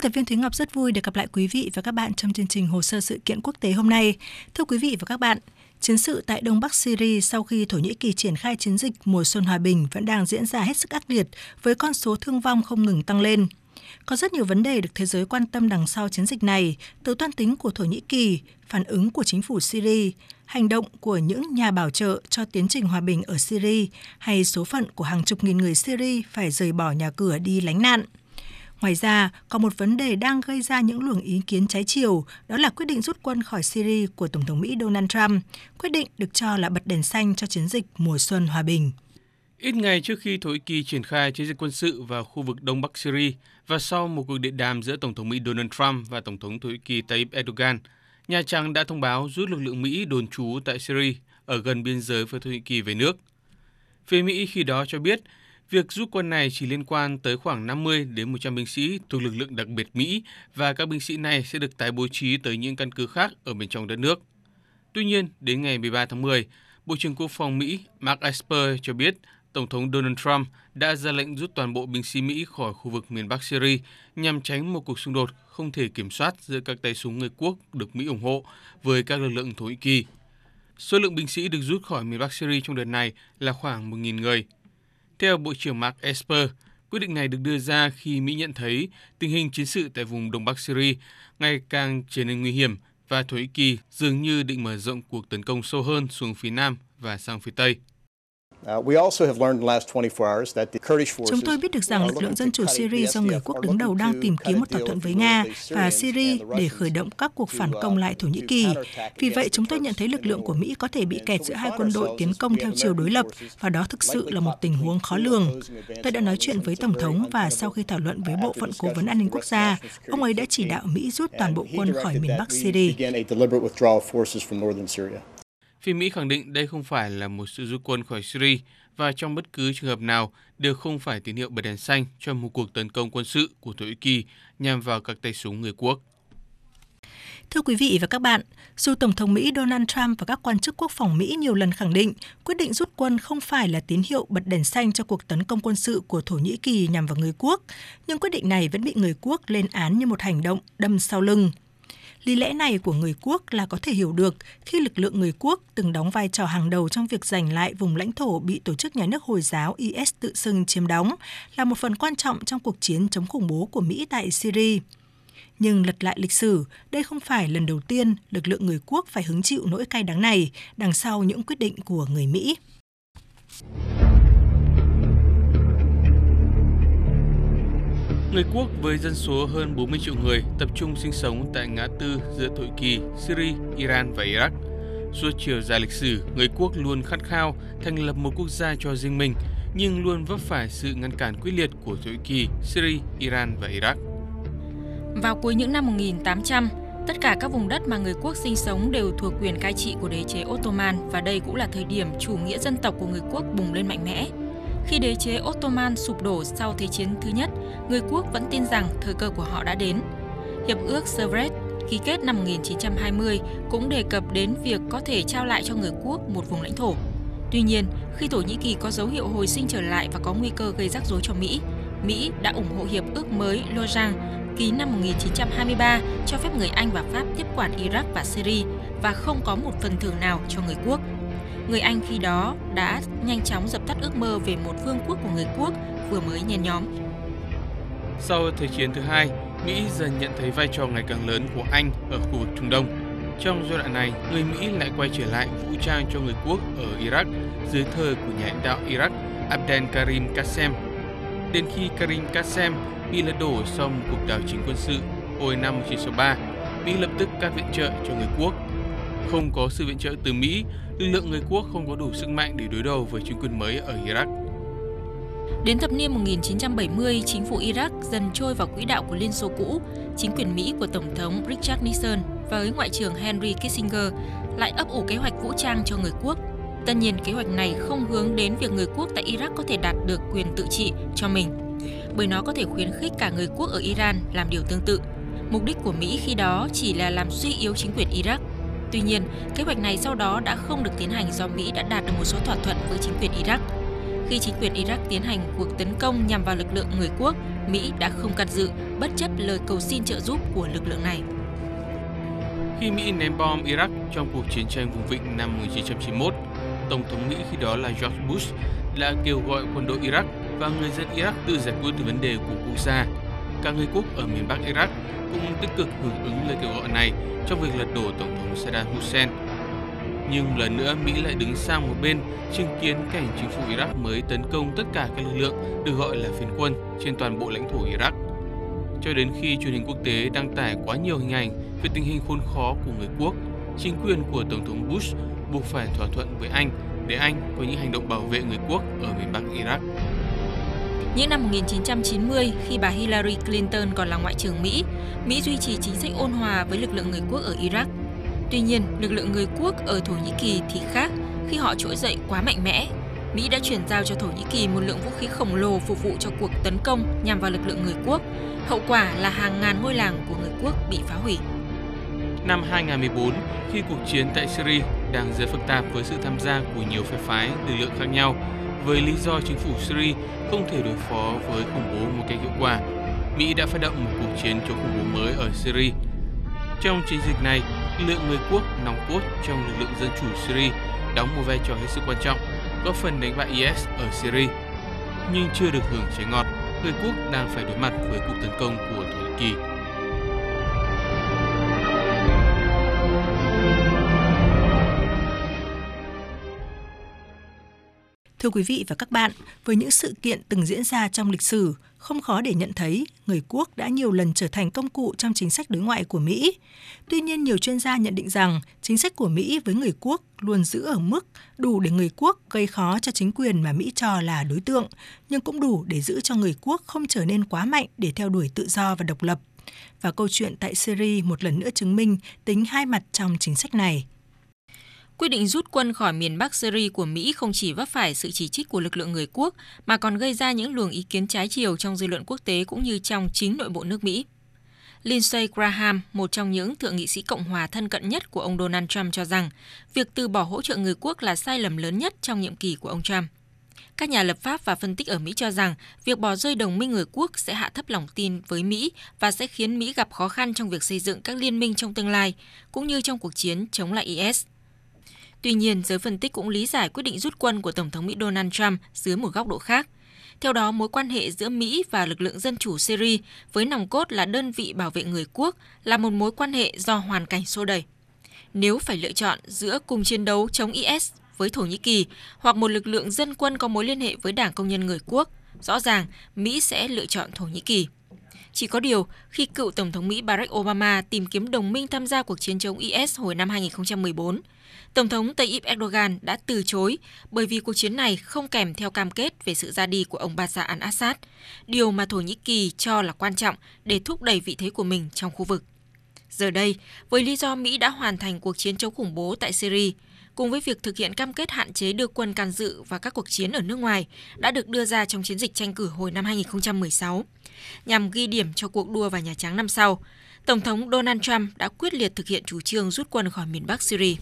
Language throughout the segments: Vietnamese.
Biên tập viên Thúy Ngọc rất vui được gặp lại quý vị và các bạn trong chương trình Hồ sơ sự kiện quốc tế hôm nay. Thưa quý vị và các bạn, chiến sự tại Đông Bắc Syria sau khi Thổ Nhĩ Kỳ triển khai chiến dịch mùa xuân hòa bình vẫn đang diễn ra hết sức ác liệt với con số thương vong không ngừng tăng lên. Có rất nhiều vấn đề được thế giới quan tâm đằng sau chiến dịch này, từ toan tính của Thổ Nhĩ Kỳ, phản ứng của chính phủ Syria, hành động của những nhà bảo trợ cho tiến trình hòa bình ở Syria hay số phận của hàng chục nghìn người Syria phải rời bỏ nhà cửa đi lánh nạn. Ngoài ra, còn một vấn đề đang gây ra những luồng ý kiến trái chiều, đó là quyết định rút quân khỏi Syria của Tổng thống Mỹ Donald Trump, quyết định được cho là bật đèn xanh cho chiến dịch mùa xuân hòa bình. Ít ngày trước khi Thổ Nhĩ Kỳ triển khai chiến dịch quân sự vào khu vực Đông Bắc Syria và sau một cuộc điện đàm giữa Tổng thống Mỹ Donald Trump và Tổng thống Thổ Nhĩ Kỳ Tayyip Erdogan, Nhà Trắng đã thông báo rút lực lượng Mỹ đồn trú tại Syria ở gần biên giới với Thổ Nhĩ Kỳ về nước. Phía Mỹ khi đó cho biết Việc rút quân này chỉ liên quan tới khoảng 50 đến 100 binh sĩ thuộc lực lượng đặc biệt Mỹ và các binh sĩ này sẽ được tái bố trí tới những căn cứ khác ở bên trong đất nước. Tuy nhiên, đến ngày 13 tháng 10, Bộ trưởng Quốc phòng Mỹ Mark Esper cho biết Tổng thống Donald Trump đã ra lệnh rút toàn bộ binh sĩ Mỹ khỏi khu vực miền Bắc Syria nhằm tránh một cuộc xung đột không thể kiểm soát giữa các tay súng người quốc được Mỹ ủng hộ với các lực lượng Thổ Nhĩ Kỳ. Số lượng binh sĩ được rút khỏi miền Bắc Syria trong đợt này là khoảng 1.000 người. Theo Bộ trưởng Mark Esper, quyết định này được đưa ra khi Mỹ nhận thấy tình hình chiến sự tại vùng Đông Bắc Syria ngày càng trở nên nguy hiểm và Thổ Nhĩ Kỳ dường như định mở rộng cuộc tấn công sâu hơn xuống phía Nam và sang phía Tây. Chúng tôi biết được rằng lực lượng dân chủ Syria do người quốc đứng đầu đang tìm kiếm một thỏa thuận với Nga và Syria để khởi động các cuộc phản công lại Thổ Nhĩ Kỳ. Vì vậy, chúng tôi nhận thấy lực lượng của Mỹ có thể bị kẹt giữa hai quân đội tiến công theo chiều đối lập và đó thực sự là một tình huống khó lường. Tôi đã nói chuyện với Tổng thống và sau khi thảo luận với Bộ phận Cố vấn An ninh Quốc gia, ông ấy đã chỉ đạo Mỹ rút toàn bộ quân khỏi miền Bắc Syria. Phía Mỹ khẳng định đây không phải là một sự rút quân khỏi Syria và trong bất cứ trường hợp nào đều không phải tín hiệu bật đèn xanh cho một cuộc tấn công quân sự của Thổ Nhĩ Kỳ nhằm vào các tay súng người quốc. Thưa quý vị và các bạn, dù Tổng thống Mỹ Donald Trump và các quan chức quốc phòng Mỹ nhiều lần khẳng định quyết định rút quân không phải là tín hiệu bật đèn xanh cho cuộc tấn công quân sự của Thổ Nhĩ Kỳ nhằm vào người quốc, nhưng quyết định này vẫn bị người quốc lên án như một hành động đâm sau lưng. Lý lẽ này của người quốc là có thể hiểu được khi lực lượng người quốc từng đóng vai trò hàng đầu trong việc giành lại vùng lãnh thổ bị tổ chức nhà nước Hồi giáo IS tự xưng chiếm đóng, là một phần quan trọng trong cuộc chiến chống khủng bố của Mỹ tại Syria. Nhưng lật lại lịch sử, đây không phải lần đầu tiên lực lượng người quốc phải hứng chịu nỗi cay đắng này đằng sau những quyết định của người Mỹ. Người quốc với dân số hơn 40 triệu người tập trung sinh sống tại ngã tư giữa Thổ Nhĩ Kỳ, Syria, Iran và Iraq. Suốt chiều dài lịch sử, người quốc luôn khát khao thành lập một quốc gia cho riêng mình, nhưng luôn vấp phải sự ngăn cản quyết liệt của Thổ Nhĩ Kỳ, Syria, Iran và Iraq. Vào cuối những năm 1800, tất cả các vùng đất mà người quốc sinh sống đều thuộc quyền cai trị của đế chế Ottoman và đây cũng là thời điểm chủ nghĩa dân tộc của người quốc bùng lên mạnh mẽ. Khi đế chế Ottoman sụp đổ sau Thế chiến thứ nhất, người quốc vẫn tin rằng thời cơ của họ đã đến. Hiệp ước Sevres ký kết năm 1920 cũng đề cập đến việc có thể trao lại cho người quốc một vùng lãnh thổ. Tuy nhiên, khi Thổ Nhĩ Kỳ có dấu hiệu hồi sinh trở lại và có nguy cơ gây rắc rối cho Mỹ, Mỹ đã ủng hộ hiệp ước mới Lausanne ký năm 1923 cho phép người Anh và Pháp tiếp quản Iraq và Syria và không có một phần thưởng nào cho người quốc người Anh khi đó đã nhanh chóng dập tắt ước mơ về một vương quốc của người quốc vừa mới nhen nhóm. Sau Thế chiến thứ hai, Mỹ dần nhận thấy vai trò ngày càng lớn của Anh ở khu vực Trung Đông. Trong giai đoạn này, người Mỹ lại quay trở lại vũ trang cho người quốc ở Iraq dưới thời của nhà lãnh đạo Iraq Abdel Karim Qassem. Đến khi Karim Qassem bị lật đổ sau một cuộc đảo chính quân sự hồi năm 1963, Mỹ lập tức cắt viện trợ cho người quốc. Không có sự viện trợ từ Mỹ, lực lượng người quốc không có đủ sức mạnh để đối đầu với chính quyền mới ở Iraq. Đến thập niên 1970, chính phủ Iraq dần trôi vào quỹ đạo của Liên Xô cũ, chính quyền Mỹ của Tổng thống Richard Nixon với Ngoại trưởng Henry Kissinger lại ấp ủ kế hoạch vũ trang cho người quốc. Tất nhiên, kế hoạch này không hướng đến việc người quốc tại Iraq có thể đạt được quyền tự trị cho mình, bởi nó có thể khuyến khích cả người quốc ở Iran làm điều tương tự. Mục đích của Mỹ khi đó chỉ là làm suy yếu chính quyền Iraq. Tuy nhiên, kế hoạch này sau đó đã không được tiến hành do Mỹ đã đạt được một số thỏa thuận với chính quyền Iraq. Khi chính quyền Iraq tiến hành cuộc tấn công nhằm vào lực lượng người quốc, Mỹ đã không can dự, bất chấp lời cầu xin trợ giúp của lực lượng này. Khi Mỹ ném bom Iraq trong cuộc chiến tranh vùng vịnh năm 1991, Tổng thống Mỹ khi đó là George Bush đã kêu gọi quân đội Iraq và người dân Iraq tự giải quyết từ vấn đề của quốc gia. Các người quốc ở miền Bắc Iraq cũng tích cực hưởng ứng lời kêu gọi này trong việc lật đổ Tổng thống Saddam Hussein. Nhưng lần nữa Mỹ lại đứng sang một bên chứng kiến cảnh chính phủ Iraq mới tấn công tất cả các lực lượng được gọi là phiến quân trên toàn bộ lãnh thổ Iraq. Cho đến khi truyền hình quốc tế đăng tải quá nhiều hình ảnh về tình hình khốn khó của người quốc, chính quyền của Tổng thống Bush buộc phải thỏa thuận với Anh để Anh có những hành động bảo vệ người quốc ở miền Bắc Iraq. Những năm 1990, khi bà Hillary Clinton còn là Ngoại trưởng Mỹ, Mỹ duy trì chính sách ôn hòa với lực lượng người quốc ở Iraq. Tuy nhiên, lực lượng người quốc ở Thổ Nhĩ Kỳ thì khác khi họ trỗi dậy quá mạnh mẽ. Mỹ đã chuyển giao cho Thổ Nhĩ Kỳ một lượng vũ khí khổng lồ phục vụ cho cuộc tấn công nhằm vào lực lượng người quốc. Hậu quả là hàng ngàn ngôi làng của người quốc bị phá hủy. Năm 2014, khi cuộc chiến tại Syria đang rất phức tạp với sự tham gia của nhiều phe phái, lực lượng khác nhau, với lý do chính phủ Syria không thể đối phó với khủng bố một cách hiệu quả, Mỹ đã phát động một cuộc chiến chống khủng bố mới ở Syria. Trong chiến dịch này, lượng người quốc nòng cốt trong lực lượng dân chủ Syria đóng một vai trò hết sức quan trọng, góp phần đánh bại IS ở Syria. Nhưng chưa được hưởng trái ngọt, người quốc đang phải đối mặt với cuộc tấn công của Thổ Nhĩ Kỳ. Thưa quý vị và các bạn, với những sự kiện từng diễn ra trong lịch sử, không khó để nhận thấy người quốc đã nhiều lần trở thành công cụ trong chính sách đối ngoại của Mỹ. Tuy nhiên, nhiều chuyên gia nhận định rằng chính sách của Mỹ với người quốc luôn giữ ở mức đủ để người quốc gây khó cho chính quyền mà Mỹ cho là đối tượng, nhưng cũng đủ để giữ cho người quốc không trở nên quá mạnh để theo đuổi tự do và độc lập. Và câu chuyện tại Syria một lần nữa chứng minh tính hai mặt trong chính sách này. Quyết định rút quân khỏi miền Bắc Syria của Mỹ không chỉ vấp phải sự chỉ trích của lực lượng người quốc, mà còn gây ra những luồng ý kiến trái chiều trong dư luận quốc tế cũng như trong chính nội bộ nước Mỹ. Lindsey Graham, một trong những thượng nghị sĩ Cộng hòa thân cận nhất của ông Donald Trump cho rằng việc từ bỏ hỗ trợ người quốc là sai lầm lớn nhất trong nhiệm kỳ của ông Trump. Các nhà lập pháp và phân tích ở Mỹ cho rằng việc bỏ rơi đồng minh người quốc sẽ hạ thấp lòng tin với Mỹ và sẽ khiến Mỹ gặp khó khăn trong việc xây dựng các liên minh trong tương lai, cũng như trong cuộc chiến chống lại IS. Tuy nhiên, giới phân tích cũng lý giải quyết định rút quân của Tổng thống Mỹ Donald Trump dưới một góc độ khác. Theo đó, mối quan hệ giữa Mỹ và lực lượng dân chủ Syria với nòng cốt là đơn vị bảo vệ người quốc là một mối quan hệ do hoàn cảnh xô đẩy. Nếu phải lựa chọn giữa cùng chiến đấu chống IS với Thổ Nhĩ Kỳ hoặc một lực lượng dân quân có mối liên hệ với Đảng Công nhân Người Quốc, rõ ràng Mỹ sẽ lựa chọn Thổ Nhĩ Kỳ. Chỉ có điều, khi cựu Tổng thống Mỹ Barack Obama tìm kiếm đồng minh tham gia cuộc chiến chống IS hồi năm 2014, Tổng thống Tayyip Erdogan đã từ chối bởi vì cuộc chiến này không kèm theo cam kết về sự ra đi của ông Bashar al-Assad, điều mà Thổ Nhĩ Kỳ cho là quan trọng để thúc đẩy vị thế của mình trong khu vực. Giờ đây, với lý do Mỹ đã hoàn thành cuộc chiến chống khủng bố tại Syria, cùng với việc thực hiện cam kết hạn chế đưa quân can dự vào các cuộc chiến ở nước ngoài đã được đưa ra trong chiến dịch tranh cử hồi năm 2016. Nhằm ghi điểm cho cuộc đua vào Nhà Trắng năm sau, Tổng thống Donald Trump đã quyết liệt thực hiện chủ trương rút quân khỏi miền Bắc Syria.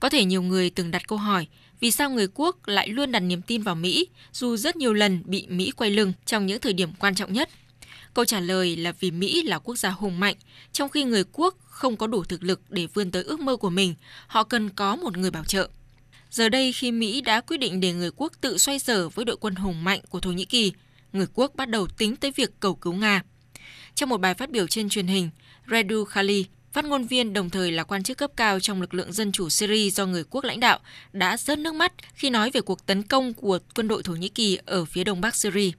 Có thể nhiều người từng đặt câu hỏi vì sao người quốc lại luôn đặt niềm tin vào Mỹ dù rất nhiều lần bị Mỹ quay lưng trong những thời điểm quan trọng nhất. Câu trả lời là vì Mỹ là quốc gia hùng mạnh, trong khi người quốc không có đủ thực lực để vươn tới ước mơ của mình, họ cần có một người bảo trợ. Giờ đây khi Mỹ đã quyết định để người quốc tự xoay sở với đội quân hùng mạnh của Thổ Nhĩ Kỳ, người quốc bắt đầu tính tới việc cầu cứu Nga. Trong một bài phát biểu trên truyền hình, Redu Khali, phát ngôn viên đồng thời là quan chức cấp cao trong lực lượng dân chủ Syria do người quốc lãnh đạo, đã rớt nước mắt khi nói về cuộc tấn công của quân đội Thổ Nhĩ Kỳ ở phía đông bắc Syria.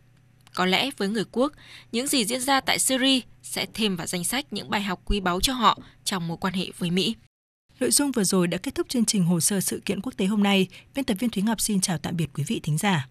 Có lẽ với người quốc, những gì diễn ra tại Syria sẽ thêm vào danh sách những bài học quý báu cho họ trong mối quan hệ với Mỹ. Nội dung vừa rồi đã kết thúc chương trình hồ sơ sự kiện quốc tế hôm nay. Biên tập viên Thúy Ngọc xin chào tạm biệt quý vị thính giả.